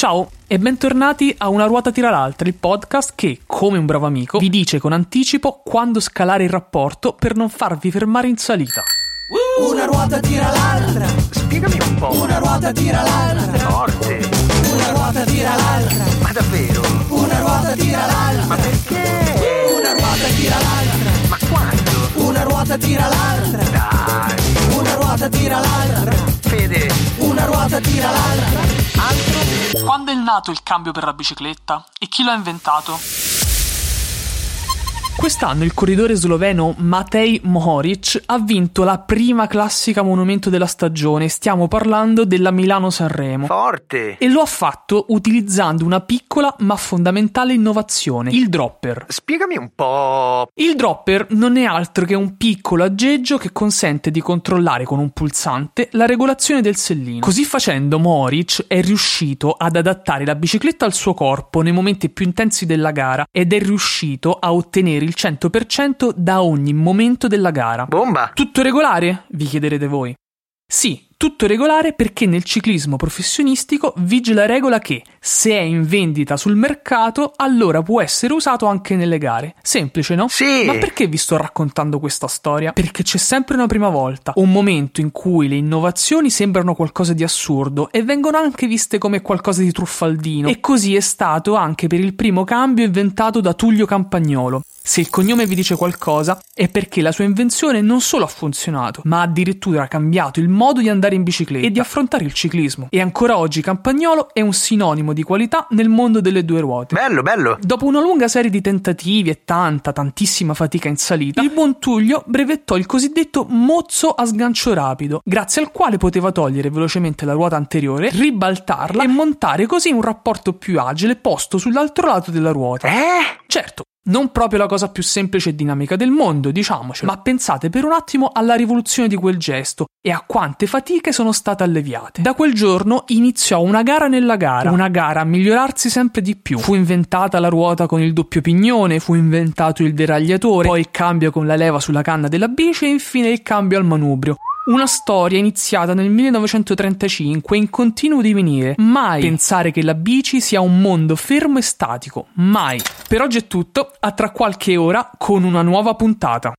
Ciao e bentornati a Una ruota tira l'altra, il podcast che, come un bravo amico, vi dice con anticipo quando scalare il rapporto per non farvi fermare in salita. Una ruota tira l'altra, Spiegami un po'. una ruota tira l'altra, Forte. una ruota tira l'altra, Ma davvero? una ruota tira l'altra, Ma perché? una ruota tira l'altra, Ma quando? una ruota tira l'altra, Dai. una ruota tira l'altra, Fede. una ruota tira l'altra. Quando è nato il cambio per la bicicletta e chi l'ha inventato? Quest'anno il corridore sloveno Matej Mohoric ha vinto la prima classica monumento della stagione, stiamo parlando della Milano-Sanremo. Forte. E lo ha fatto utilizzando una piccola ma fondamentale innovazione, il dropper. Spiegami un po'. Il dropper non è altro che un piccolo aggeggio che consente di controllare con un pulsante la regolazione del sellino. Così facendo, Moric è riuscito ad adattare la bicicletta al suo corpo nei momenti più intensi della gara ed è riuscito a ottenere il 100% da ogni momento della gara. Bomba. Tutto regolare? Vi chiederete voi. Sì, tutto regolare perché nel ciclismo professionistico vige la regola che se è in vendita sul mercato allora può essere usato anche nelle gare. Semplice, no? Sì. Ma perché vi sto raccontando questa storia? Perché c'è sempre una prima volta, un momento in cui le innovazioni sembrano qualcosa di assurdo e vengono anche viste come qualcosa di truffaldino. E così è stato anche per il primo cambio inventato da Tullio Campagnolo. Se il cognome vi dice qualcosa, è perché la sua invenzione non solo ha funzionato, ma ha addirittura cambiato il modo di andare in bicicletta e di affrontare il ciclismo. E ancora oggi Campagnolo è un sinonimo di qualità nel mondo delle due ruote. Bello, bello. Dopo una lunga serie di tentativi e tanta, tantissima fatica in salita, il buon Tullio brevettò il cosiddetto mozzo a sgancio rapido, grazie al quale poteva togliere velocemente la ruota anteriore, ribaltarla e montare così un rapporto più agile posto sull'altro lato della ruota. Eh? Certo, non proprio la cosa più semplice e dinamica del mondo, diciamocelo, ma pensate per un attimo alla rivoluzione di quel gesto e a quante fatiche sono state alleviate. Da quel giorno iniziò una gara nella gara, una gara a migliorarsi sempre di più. Fu inventata la ruota con il doppio pignone, fu inventato il deragliatore, poi il cambio con la leva sulla canna della bici e infine il cambio al manubrio. Una storia iniziata nel 1935 in continuo divenire. Mai pensare che la bici sia un mondo fermo e statico. Mai. Per oggi è tutto, a tra qualche ora con una nuova puntata.